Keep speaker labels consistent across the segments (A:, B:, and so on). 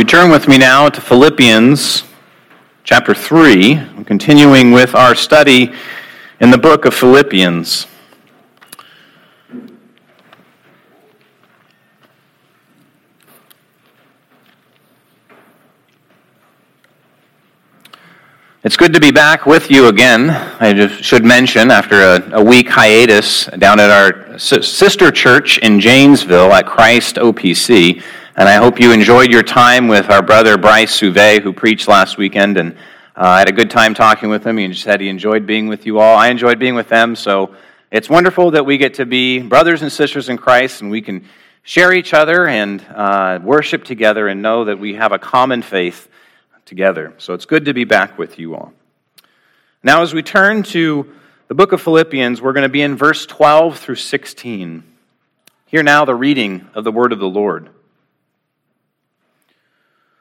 A: you turn with me now to Philippians chapter 3, continuing with our study in the book of Philippians. It's good to be back with you again. I just should mention, after a, a week hiatus down at our sister church in Janesville at Christ OPC, and I hope you enjoyed your time with our brother Bryce Souvet, who preached last weekend. And uh, I had a good time talking with him. He said he enjoyed being with you all. I enjoyed being with them. So it's wonderful that we get to be brothers and sisters in Christ and we can share each other and uh, worship together and know that we have a common faith together. So it's good to be back with you all. Now, as we turn to the book of Philippians, we're going to be in verse 12 through 16. Hear now the reading of the word of the Lord.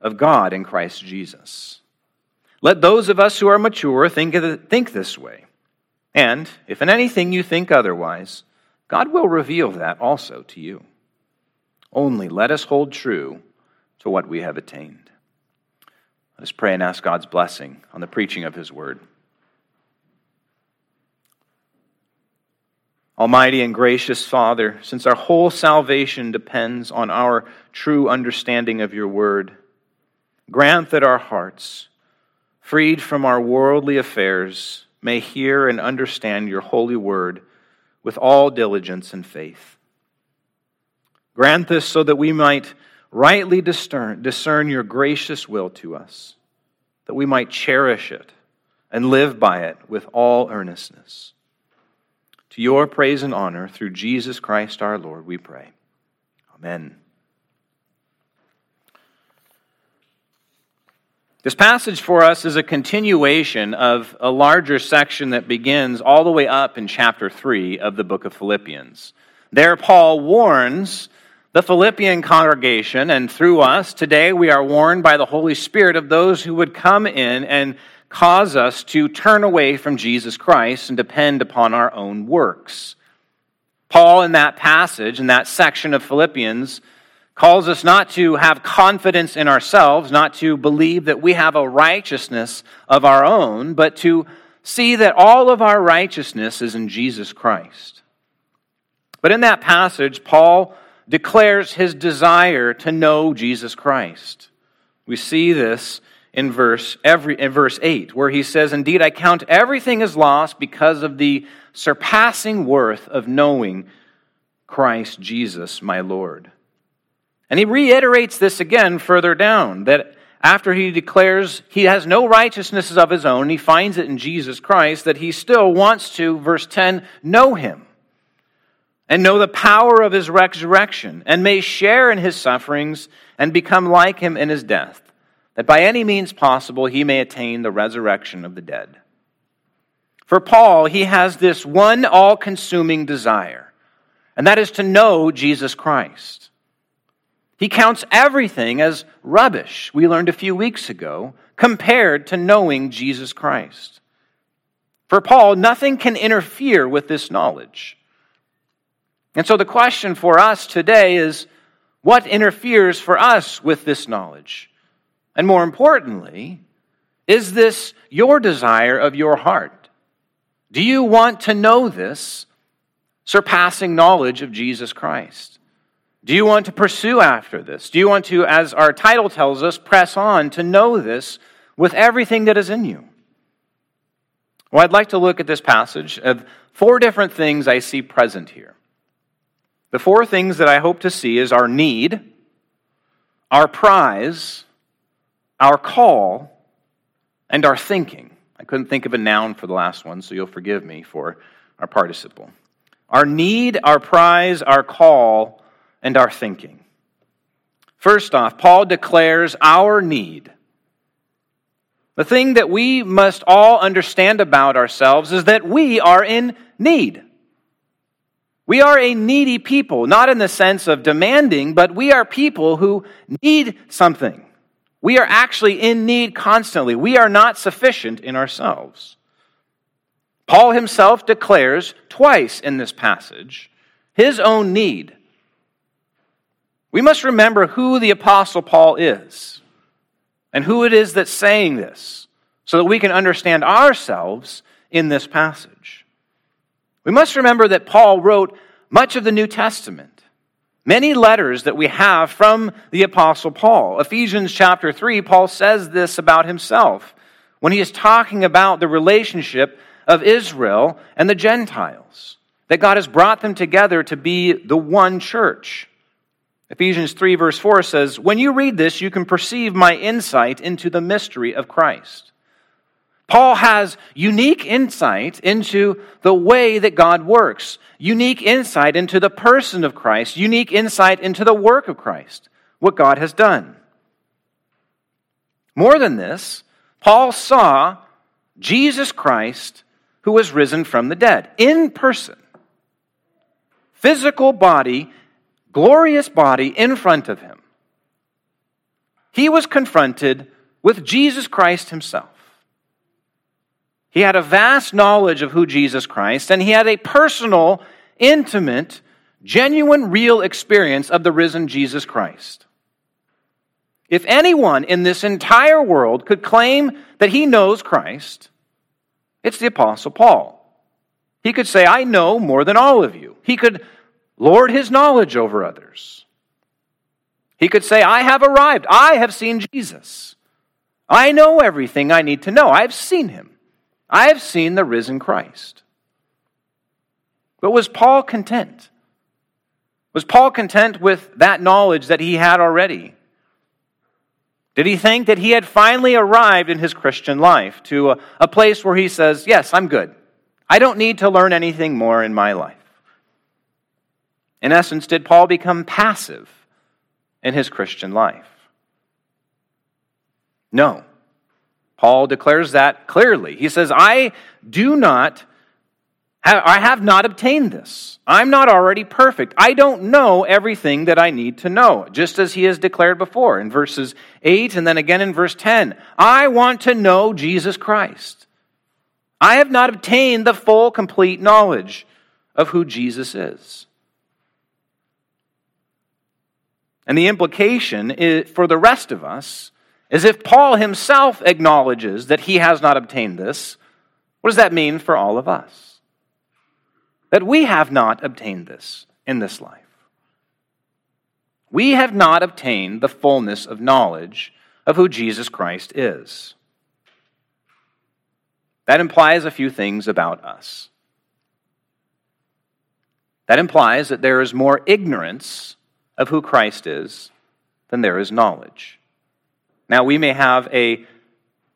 A: of God in Christ Jesus. Let those of us who are mature think, think this way. And if in anything you think otherwise, God will reveal that also to you. Only let us hold true to what we have attained. Let us pray and ask God's blessing on the preaching of His word. Almighty and gracious Father, since our whole salvation depends on our true understanding of your word, Grant that our hearts, freed from our worldly affairs, may hear and understand your holy word with all diligence and faith. Grant this so that we might rightly discern, discern your gracious will to us, that we might cherish it and live by it with all earnestness. To your praise and honor, through Jesus Christ our Lord, we pray. Amen. This passage for us is a continuation of a larger section that begins all the way up in chapter 3 of the book of Philippians. There, Paul warns the Philippian congregation, and through us, today we are warned by the Holy Spirit of those who would come in and cause us to turn away from Jesus Christ and depend upon our own works. Paul, in that passage, in that section of Philippians, calls us not to have confidence in ourselves, not to believe that we have a righteousness of our own, but to see that all of our righteousness is in Jesus Christ. But in that passage, Paul declares his desire to know Jesus Christ. We see this in verse, every, in verse 8, where he says, Indeed, I count everything as lost because of the surpassing worth of knowing Christ Jesus, my Lord. And he reiterates this again further down that after he declares he has no righteousnesses of his own, he finds it in Jesus Christ, that he still wants to, verse 10, know him and know the power of his resurrection and may share in his sufferings and become like him in his death, that by any means possible he may attain the resurrection of the dead. For Paul, he has this one all consuming desire, and that is to know Jesus Christ. He counts everything as rubbish, we learned a few weeks ago, compared to knowing Jesus Christ. For Paul, nothing can interfere with this knowledge. And so the question for us today is what interferes for us with this knowledge? And more importantly, is this your desire of your heart? Do you want to know this surpassing knowledge of Jesus Christ? Do you want to pursue after this? Do you want to, as our title tells us, press on to know this with everything that is in you? Well, I'd like to look at this passage of four different things I see present here. The four things that I hope to see is our need, our prize, our call, and our thinking. I couldn't think of a noun for the last one, so you'll forgive me for our participle. Our need, our prize, our call, and our thinking. First off, Paul declares our need. The thing that we must all understand about ourselves is that we are in need. We are a needy people, not in the sense of demanding, but we are people who need something. We are actually in need constantly. We are not sufficient in ourselves. Paul himself declares twice in this passage his own need. We must remember who the Apostle Paul is and who it is that's saying this so that we can understand ourselves in this passage. We must remember that Paul wrote much of the New Testament. Many letters that we have from the Apostle Paul. Ephesians chapter 3, Paul says this about himself when he is talking about the relationship of Israel and the Gentiles, that God has brought them together to be the one church. Ephesians 3, verse 4 says, When you read this, you can perceive my insight into the mystery of Christ Paul has unique insight into the way that God works, unique insight into the person of Christ, unique insight into the work of Christ, what God has done. More than this, Paul saw Jesus Christ who was risen from the dead in person. Physical body, glorious body in front of him. He was confronted with Jesus Christ himself. He had a vast knowledge of who Jesus Christ, and he had a personal, intimate, genuine, real experience of the risen Jesus Christ. If anyone in this entire world could claim that he knows Christ, it's the Apostle Paul. He could say, I know more than all of you. He could lord his knowledge over others. He could say, I have arrived. I have seen Jesus. I know everything I need to know. I've seen him. I have seen the risen Christ. But was Paul content? Was Paul content with that knowledge that he had already? Did he think that he had finally arrived in his Christian life to a, a, place where he says, Yes, I'm good. I don't need to learn anything more in my life? In essence, did Paul become passive in his Christian life? No. Paul declares that clearly. He says, I do not, I have not obtained this. I'm not already perfect. I don't know everything that I need to know, just as he has declared before in verses 8 and then again in verse 10. I want to know Jesus Christ. I have not obtained the full, complete knowledge of who Jesus is. And the implication is, for the rest of us is if Paul himself acknowledges that he has not obtained this, what does that mean for all of us? That we have not obtained this in this life. We have not obtained the fullness of knowledge of who Jesus Christ is. That implies a few things about us. That implies that there is more ignorance of who Christ is then there is knowledge. Now, we may have a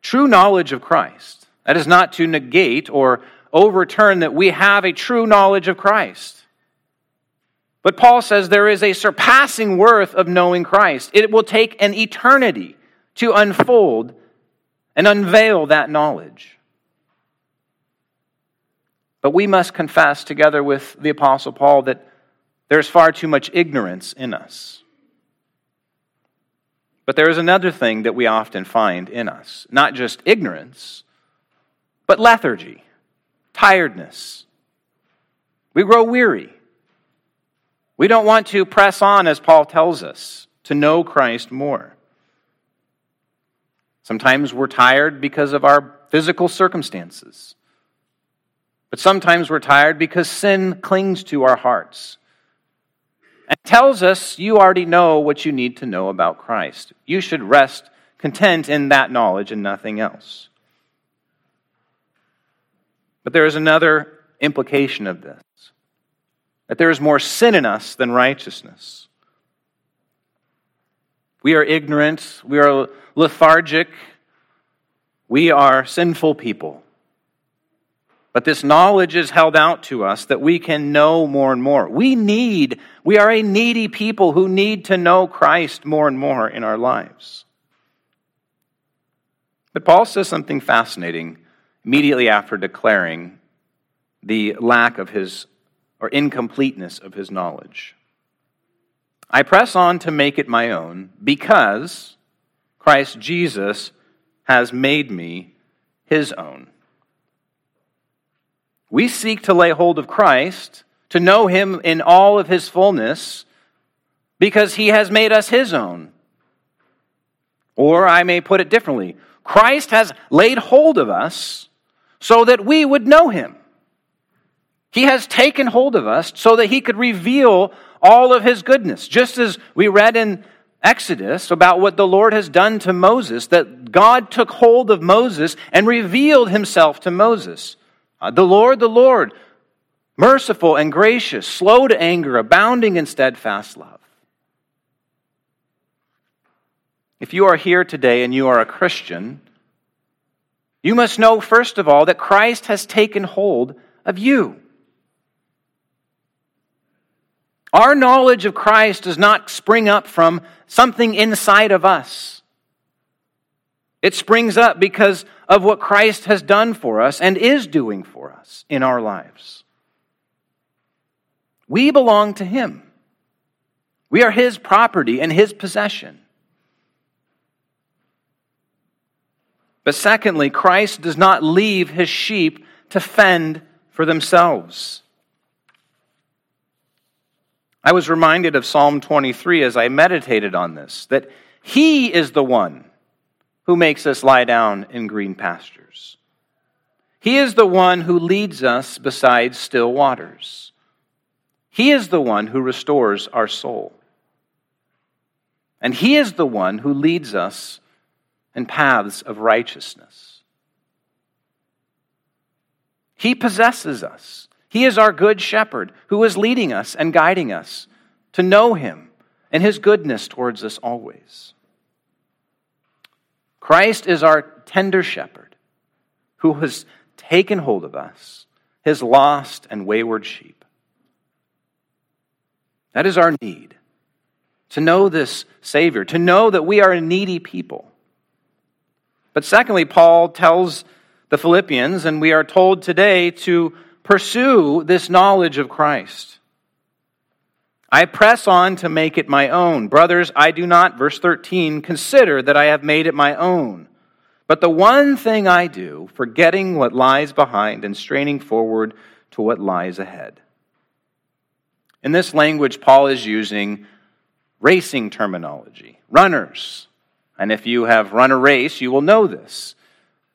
A: true knowledge of Christ. That is not to negate or overturn that we have a true knowledge of Christ. But Paul says there is a surpassing worth of knowing Christ. It will take an eternity to unfold and unveil that knowledge. But we must confess, together with the Apostle Paul, that there's far too much ignorance in us. But there is another thing that we often find in us not just ignorance, but lethargy, tiredness. We grow weary. We don't want to press on, as Paul tells us, to know Christ more. Sometimes we're tired because of our physical circumstances. But sometimes we're tired because sin clings to our hearts and tells us you already know what you need to know about Christ. You should rest content in that knowledge and nothing else. But there is another implication of this that there is more sin in us than righteousness. We are ignorant, we are lethargic, we are sinful people. But this knowledge is held out to us that we can know more and more. We need, we are a needy people who need to know Christ more and more in our lives. But Paul says something fascinating immediately after declaring the lack of his or incompleteness of his knowledge. I press on to make it my own because Christ Jesus has made me his own. We seek to lay hold of Christ, to know him in all of his fullness, because he has made us his own. Or I may put it differently Christ has laid hold of us so that we would know him. He has taken hold of us so that he could reveal all of his goodness. Just as we read in Exodus about what the Lord has done to Moses, that God took hold of Moses and revealed himself to Moses. Uh, the Lord, the Lord, merciful and gracious, slow to anger, abounding in steadfast love. If you are here today and you are a Christian, you must know, first of all, that Christ has taken hold of you. Our knowledge of Christ does not spring up from something inside of us. It springs up because of what Christ has done for us and is doing for us in our lives. We belong to Him. We are His property and His possession. But secondly, Christ does not leave His sheep to fend for themselves. I was reminded of Psalm 23 as I meditated on this, that He is the one who makes us lie down in green pastures. He is the one who leads us beside still waters. He is the one who restores our soul. And He is the one who leads us in paths of righteousness. He possesses us. He is our good shepherd who is leading us and guiding us to know Him and His goodness towards us always. Christ is our tender shepherd who has taken hold of us, his lost and wayward sheep. That is our need to know this Savior, to know that we are a needy people. But secondly, Paul tells the Philippians, and we are told today to pursue this knowledge of Christ. I press on to make it my own. Brothers, I do not, verse 13, consider that I have made it my own. But the one thing I do, forgetting what lies behind and straining forward to what lies ahead. In this language, Paul is using racing terminology, runners. And if you have run a race, you will know this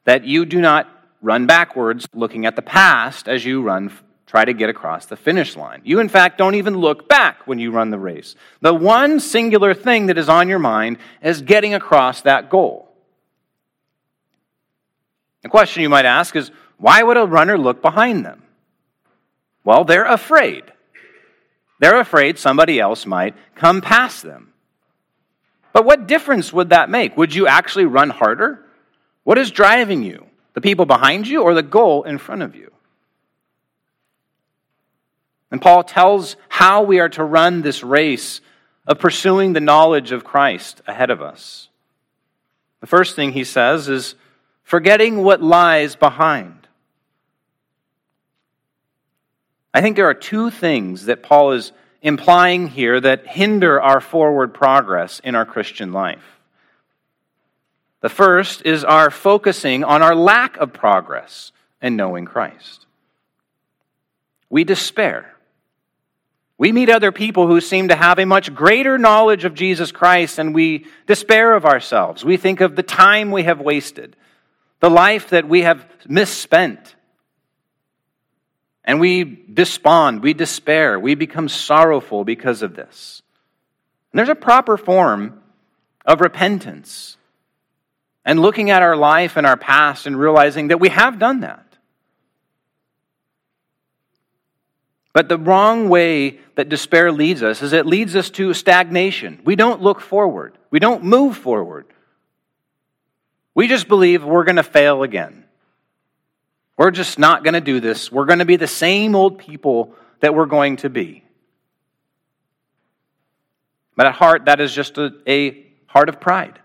A: that you do not run backwards looking at the past as you run try to get across the finish line. You, in fact, don't even look back when you run the race. The one singular thing that is on your mind is getting across that goal. The question you might ask is why would a runner look behind them? Well, they're afraid. They're afraid somebody else might come past them. But what difference would that make? Would you actually run harder? What is driving you? The people behind you or the goal in front of you? And Paul tells how we are to run this race of pursuing the knowledge of Christ ahead of us. The first thing he says is forgetting what lies behind. I think there are two things that Paul is implying here that hinder our forward progress in our Christian life. The first is our focusing on our lack of progress in knowing Christ. We despair. We meet other people who seem to have a much greater knowledge of Jesus Christ and we despair of ourselves. We think of the time we have wasted, the life that we have misspent. And we despond, we despair, we become sorrowful because of this. And there's a proper form of repentance and looking at our life and our past and realizing that we have done that. But the wrong way that despair leads us is it leads us to stagnation. We don't look forward, we don't move forward. We just believe we're going to fail again. We're just not going to do this. We're going to be the same old people that we're going to be. But at heart, that is just a, a heart of pride.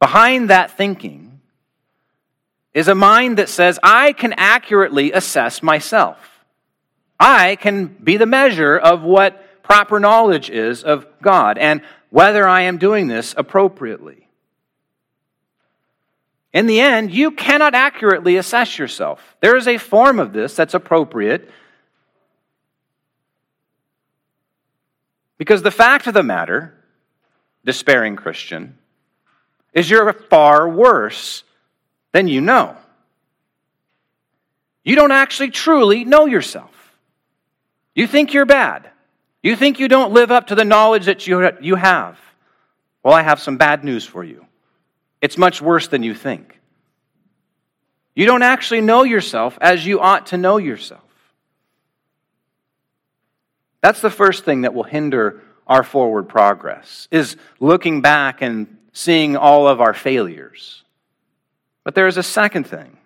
A: Behind that thinking is a mind that says, I can accurately assess myself. I can be the measure of what proper knowledge is of God and whether I am doing this appropriately. In the end, you cannot accurately assess yourself. There is a form of this that's appropriate. Because the fact of the matter, despairing Christian, is you're far worse than you know. You don't actually truly know yourself. You think you're bad. You think you don't live up to the knowledge that you, you have. Well, I have some bad news for you. It's much worse than you think. You don't actually know yourself as you ought to know yourself. That's the first thing that will hinder our forward progress is looking back and seeing all of our failures. But there is a second thing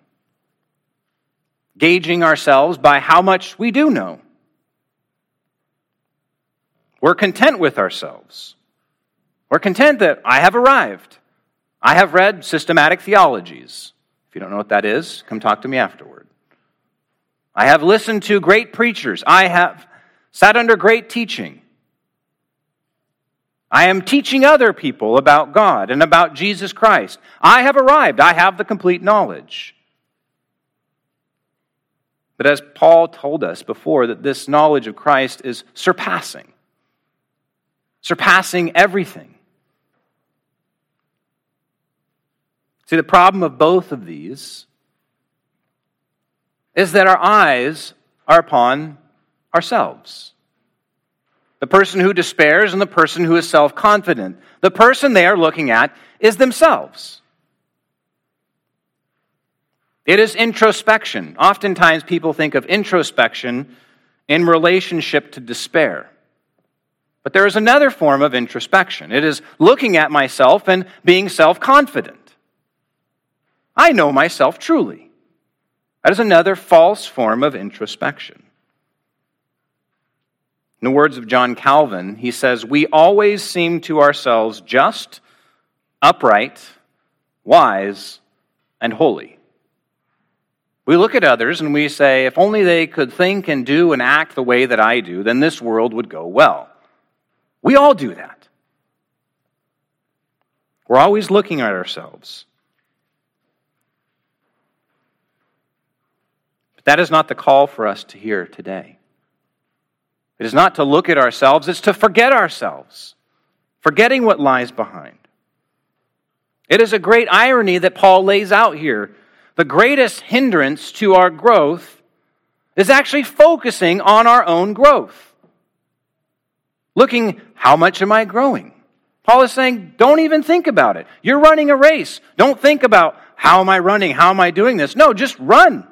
A: gauging ourselves by how much we do know. We're content with ourselves. We're content that I have arrived. I have read systematic theologies. If you don't know what that is, come talk to me afterward. I have listened to great preachers. I have sat under great teaching. I am teaching other people about God and about Jesus Christ. I have arrived. I have the complete knowledge. But as Paul told us before, that this knowledge of Christ is surpassing, surpassing everything. See, the problem of both of these is that our eyes are upon ourselves the person who despairs and the person who is self confident. The person they are looking at is themselves. It is introspection. Oftentimes, people think of introspection in relationship to despair. But there is another form of introspection it is looking at myself and being self confident. I know myself truly. That is another false form of introspection. In the words of John Calvin, he says, We always seem to ourselves just, upright, wise, and holy. We look at others and we say, If only they could think and do and act the way that I do, then this world would go well. We all do that. We're always looking at ourselves. But that is not the call for us to hear today. It is not to look at ourselves, it's to forget ourselves, forgetting what lies behind. It is a great irony that Paul lays out here. The greatest hindrance to our growth is actually focusing on our own growth. Looking, how much am I growing? Paul is saying, don't even think about it. You're running a race. Don't think about how am I running? How am I doing this? No, just run.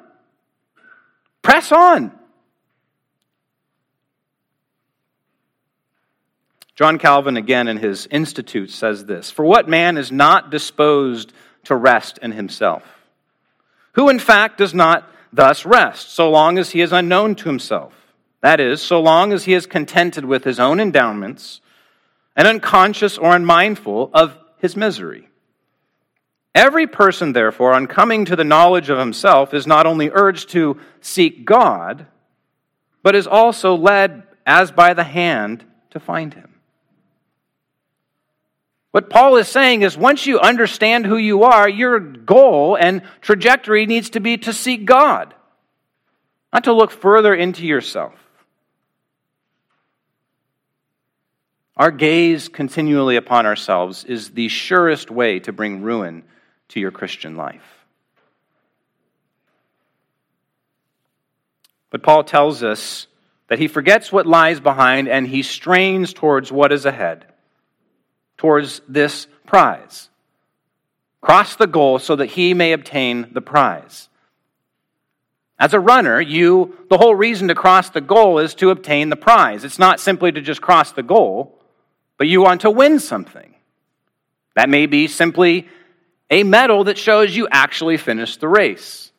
A: Press on. John Calvin, again in his Institute, says this For what man is not disposed to rest in himself? Who, in fact, does not thus rest, so long as he is unknown to himself? That is, so long as he is contented with his own endowments and unconscious or unmindful of his misery. Every person, therefore, on coming to the knowledge of himself, is not only urged to seek God, but is also led as by the hand to find him. What Paul is saying is once you understand who you are, your goal and trajectory needs to be to seek God, not to look further into yourself. Our gaze continually upon ourselves is the surest way to bring ruin to your Christian life. But Paul tells us that he forgets what lies behind and he strains towards what is ahead towards this prize. Cross the goal so that he may obtain the prize. As a runner, you the whole reason to cross the goal is to obtain the prize. It's not simply to just cross the goal, but you want to win something. That may be simply a medal that shows you actually finished the race.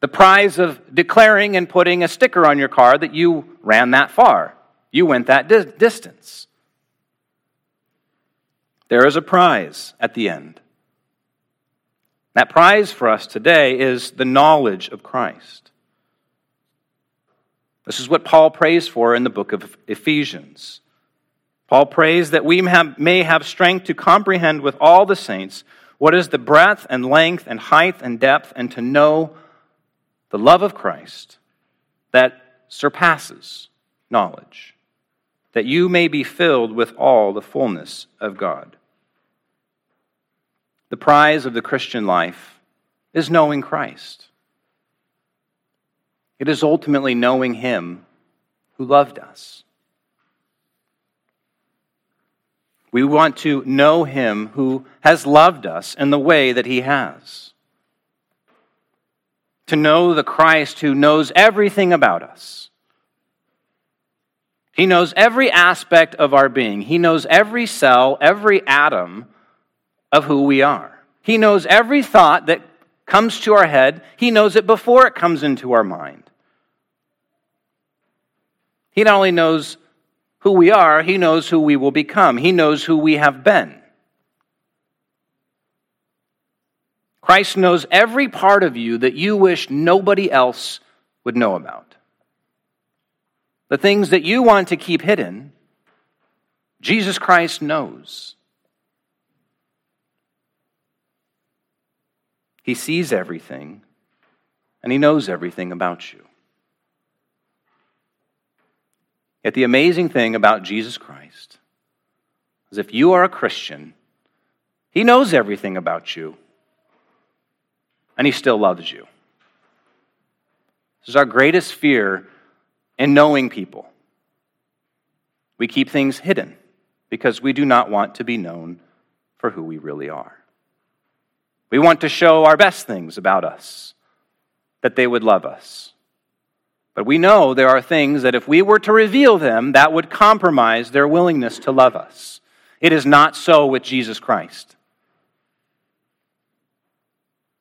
A: The prize of declaring and putting a sticker on your car that you ran that far. You went that di- distance. There is a prize at the end. That prize for us today is the knowledge of Christ. This is what Paul prays for in the book of Ephesians. Paul prays that we may have strength to comprehend with all the saints what is the breadth and length and height and depth, and to know the love of Christ that surpasses knowledge, that you may be filled with all the fullness of God. The prize of the Christian life is knowing Christ. It is ultimately knowing Him who loved us. We want to know Him who has loved us in the way that He has. To know the Christ who knows everything about us. He knows every aspect of our being. He knows every cell, every atom of who we are. He knows every thought that comes to our head. He knows it before it comes into our mind. He not only knows who we are, He knows who we will become, He knows who we have been. Christ knows every part of you that you wish nobody else would know about. The things that you want to keep hidden, Jesus Christ knows. He sees everything, and He knows everything about you. Yet the amazing thing about Jesus Christ is if you are a Christian, He knows everything about you, and He still loves you. This is our greatest fear in knowing people. We keep things hidden because we do not want to be known for who we really are. We want to show our best things about us, that they would love us. But we know there are things that if we were to reveal them, that would compromise their willingness to love us. It is not so with Jesus Christ.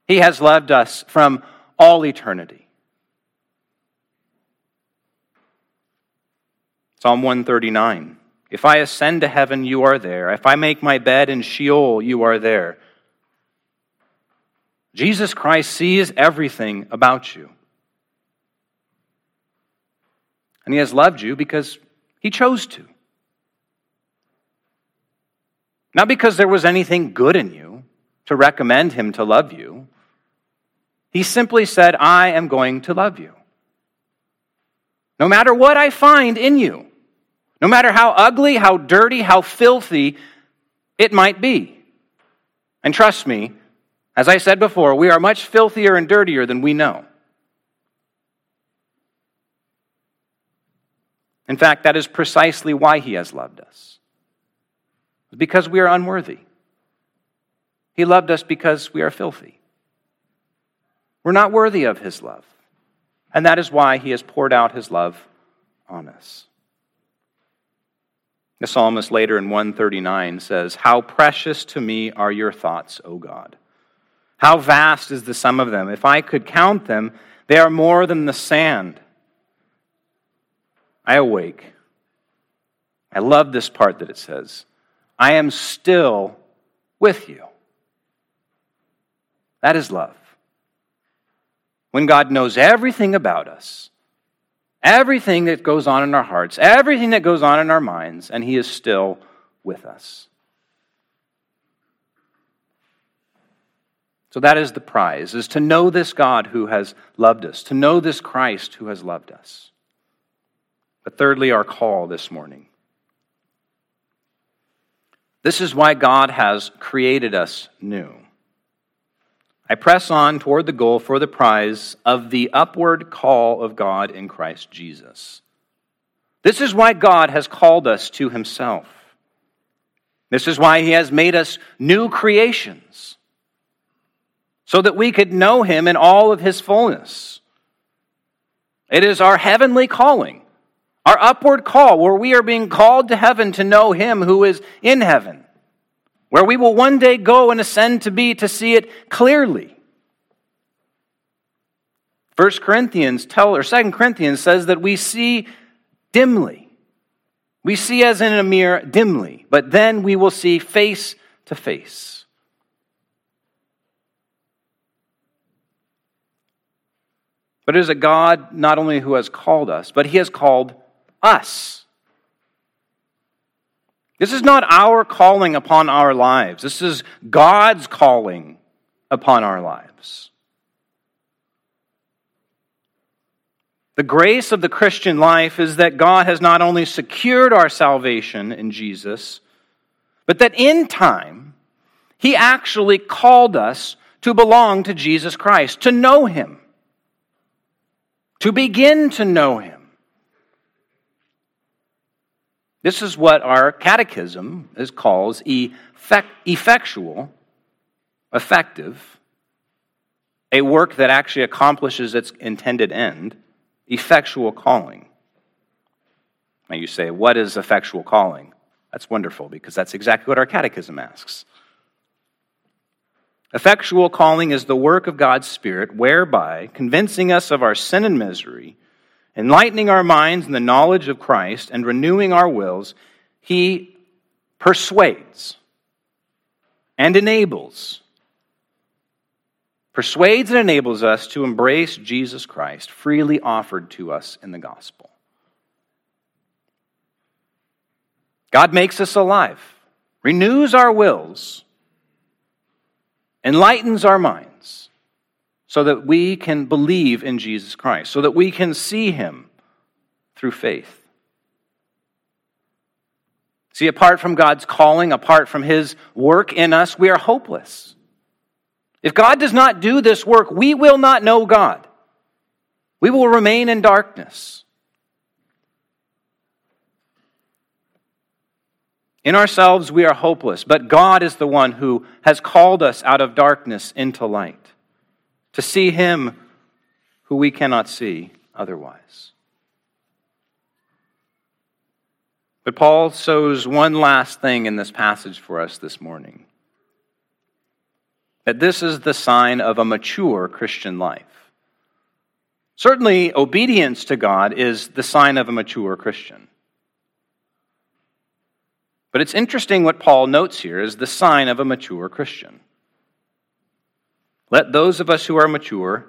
A: He has loved us from all eternity. Psalm 139 If I ascend to heaven, you are there. If I make my bed in Sheol, you are there. Jesus Christ sees everything about you. And he has loved you because he chose to. Not because there was anything good in you to recommend him to love you. He simply said, I am going to love you. No matter what I find in you, no matter how ugly, how dirty, how filthy it might be. And trust me, as I said before, we are much filthier and dirtier than we know. In fact, that is precisely why he has loved us. Because we are unworthy. He loved us because we are filthy. We're not worthy of his love. And that is why he has poured out his love on us. The psalmist later in 139 says, How precious to me are your thoughts, O God. How vast is the sum of them. If I could count them, they are more than the sand. I awake. I love this part that it says, I am still with you. That is love. When God knows everything about us, everything that goes on in our hearts, everything that goes on in our minds, and He is still with us. So that is the prize, is to know this God who has loved us, to know this Christ who has loved us. But thirdly, our call this morning. This is why God has created us new. I press on toward the goal for the prize of the upward call of God in Christ Jesus. This is why God has called us to himself. This is why he has made us new creations, so that we could know him in all of his fullness. It is our heavenly calling our upward call, where we are being called to heaven to know Him who is in heaven. where we will one day go and ascend to be to see it clearly. First Corinthians tell or Second Corinthians says that we see dimly. We see as in a mirror dimly, but then we will see face to face. But it is a God not only who has called us, but He has called us. This is not our calling upon our lives. This is God's calling upon our lives. The grace of the Christian life is that God has not only secured our salvation in Jesus, but that in time, He actually called us to belong to Jesus Christ, to know Him, to begin to know Him. This is what our catechism is calls effect, effectual, effective, a work that actually accomplishes its intended end, effectual calling. Now you say, what is effectual calling? That's wonderful because that's exactly what our catechism asks. Effectual calling is the work of God's Spirit, whereby, convincing us of our sin and misery, enlightening our minds in the knowledge of Christ, and renewing our wills, He persuades and enables. Persuades and enables us to embrace Jesus Christ, freely offered to us in the gospel. God makes us alive, renews our wills, enlightens our minds so that we can believe in Jesus Christ, so that we can see him through faith. See, apart from God's calling, apart from his work in us, we are hopeless. If God does not do this work, we will not know God. We will remain in darkness. In ourselves, we are hopeless, but God is the one who has called us out of darkness into light, to see Him who we cannot see otherwise. But Paul shows one last thing in this passage for us this morning that this is the sign of a mature Christian life. Certainly, obedience to God is the sign of a mature Christian. But it's interesting what Paul notes here is the sign of a mature Christian. Let those of us who are mature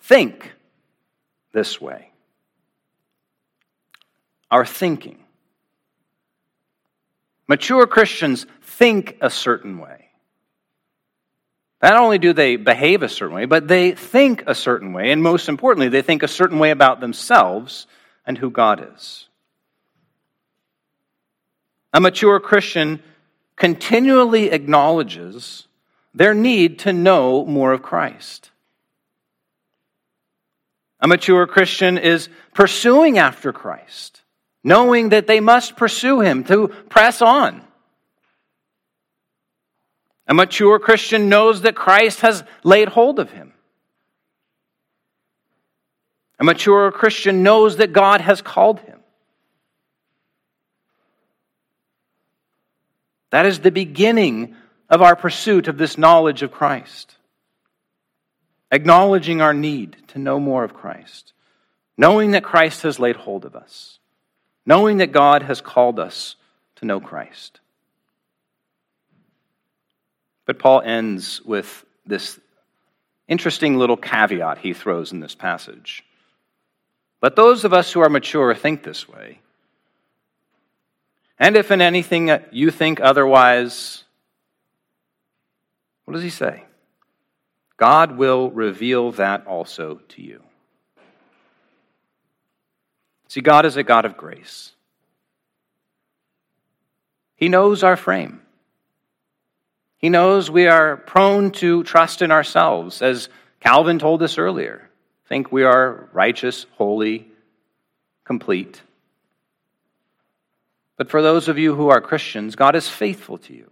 A: think this way. Our thinking. Mature Christians think a certain way. Not only do they behave a certain way, but they think a certain way, and most importantly, they think a certain way about themselves and who God is. A mature Christian continually acknowledges their need to know more of Christ. A mature Christian is pursuing after Christ, knowing that they must pursue him to press on. A mature Christian knows that Christ has laid hold of him. A mature Christian knows that God has called him. That is the beginning of our pursuit of this knowledge of Christ. Acknowledging our need to know more of Christ. Knowing that Christ has laid hold of us. Knowing that God has called us to know Christ. But Paul ends with this interesting little caveat he throws in this passage. Let those of us who are mature think this way and if in anything you think otherwise, what does he say? God will reveal that also to you. See, God is a God of grace. He knows our frame. He knows we are prone to trust in ourselves, as Calvin told us earlier. Think we are righteous, holy, complete. But for those of you who are Christians, God is faithful to you.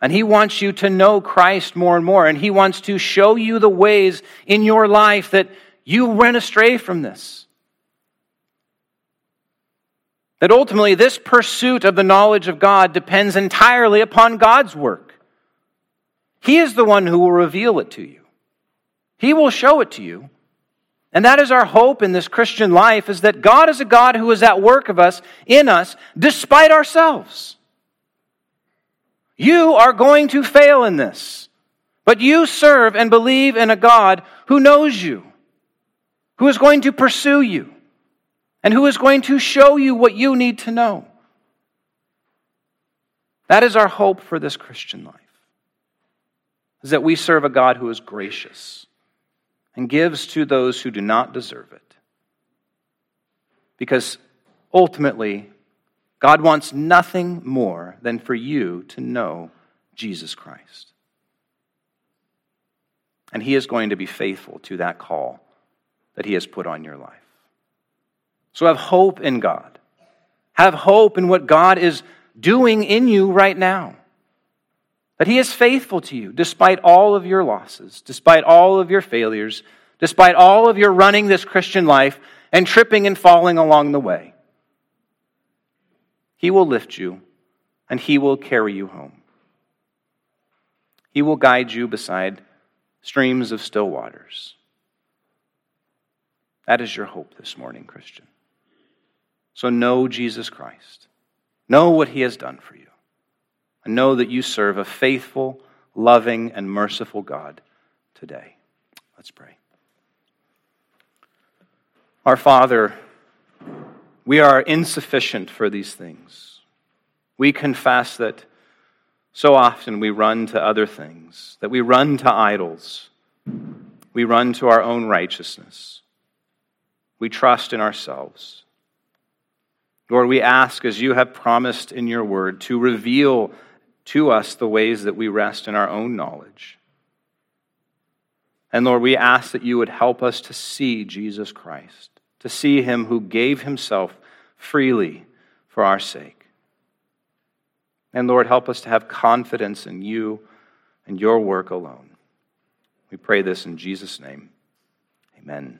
A: And He wants you to know Christ more and more. And He wants to show you the ways in your life that you went astray from this. That ultimately, this pursuit of the knowledge of God depends entirely upon God's work. He is the one who will reveal it to you. He will show it to you. And that is our hope in this Christian life is that God is a God who is at work of us, in us, despite ourselves. You are going to fail in this, but you serve and believe in a God who knows you, who is going to pursue you, and who is going to show you what you need to know. That is our hope for this Christian life. Is that we serve a God who is gracious and gives to those who do not deserve it. Because ultimately, God wants nothing more than for you to know Jesus Christ. And He is going to be faithful to that call that He has put on your life. So have hope in God. Have hope in what God is doing in you right now. That He is faithful to you despite all of your losses, despite all of your failures, despite all of your running this Christian life and tripping and falling along the way. He will lift you and He will carry you home. He will guide you beside streams of still waters. That is your hope this morning, Christian. So know Jesus Christ. Know what He has done for you know that you serve a faithful, loving, and merciful God today. Let's pray. Our Father, we are insufficient for these things. We confess that so often we run to other things, that we run to idols, we run to our own righteousness, we trust in ourselves. Lord, we ask, as you have promised in your word, to reveal to us the ways that we rest in our own knowledge. And Lord, we ask that you would help us to see Jesus Christ, to see him who gave himself freely for our sake. And Lord, help us to have confidence in you and your work alone. We pray this in Jesus' name. Amen.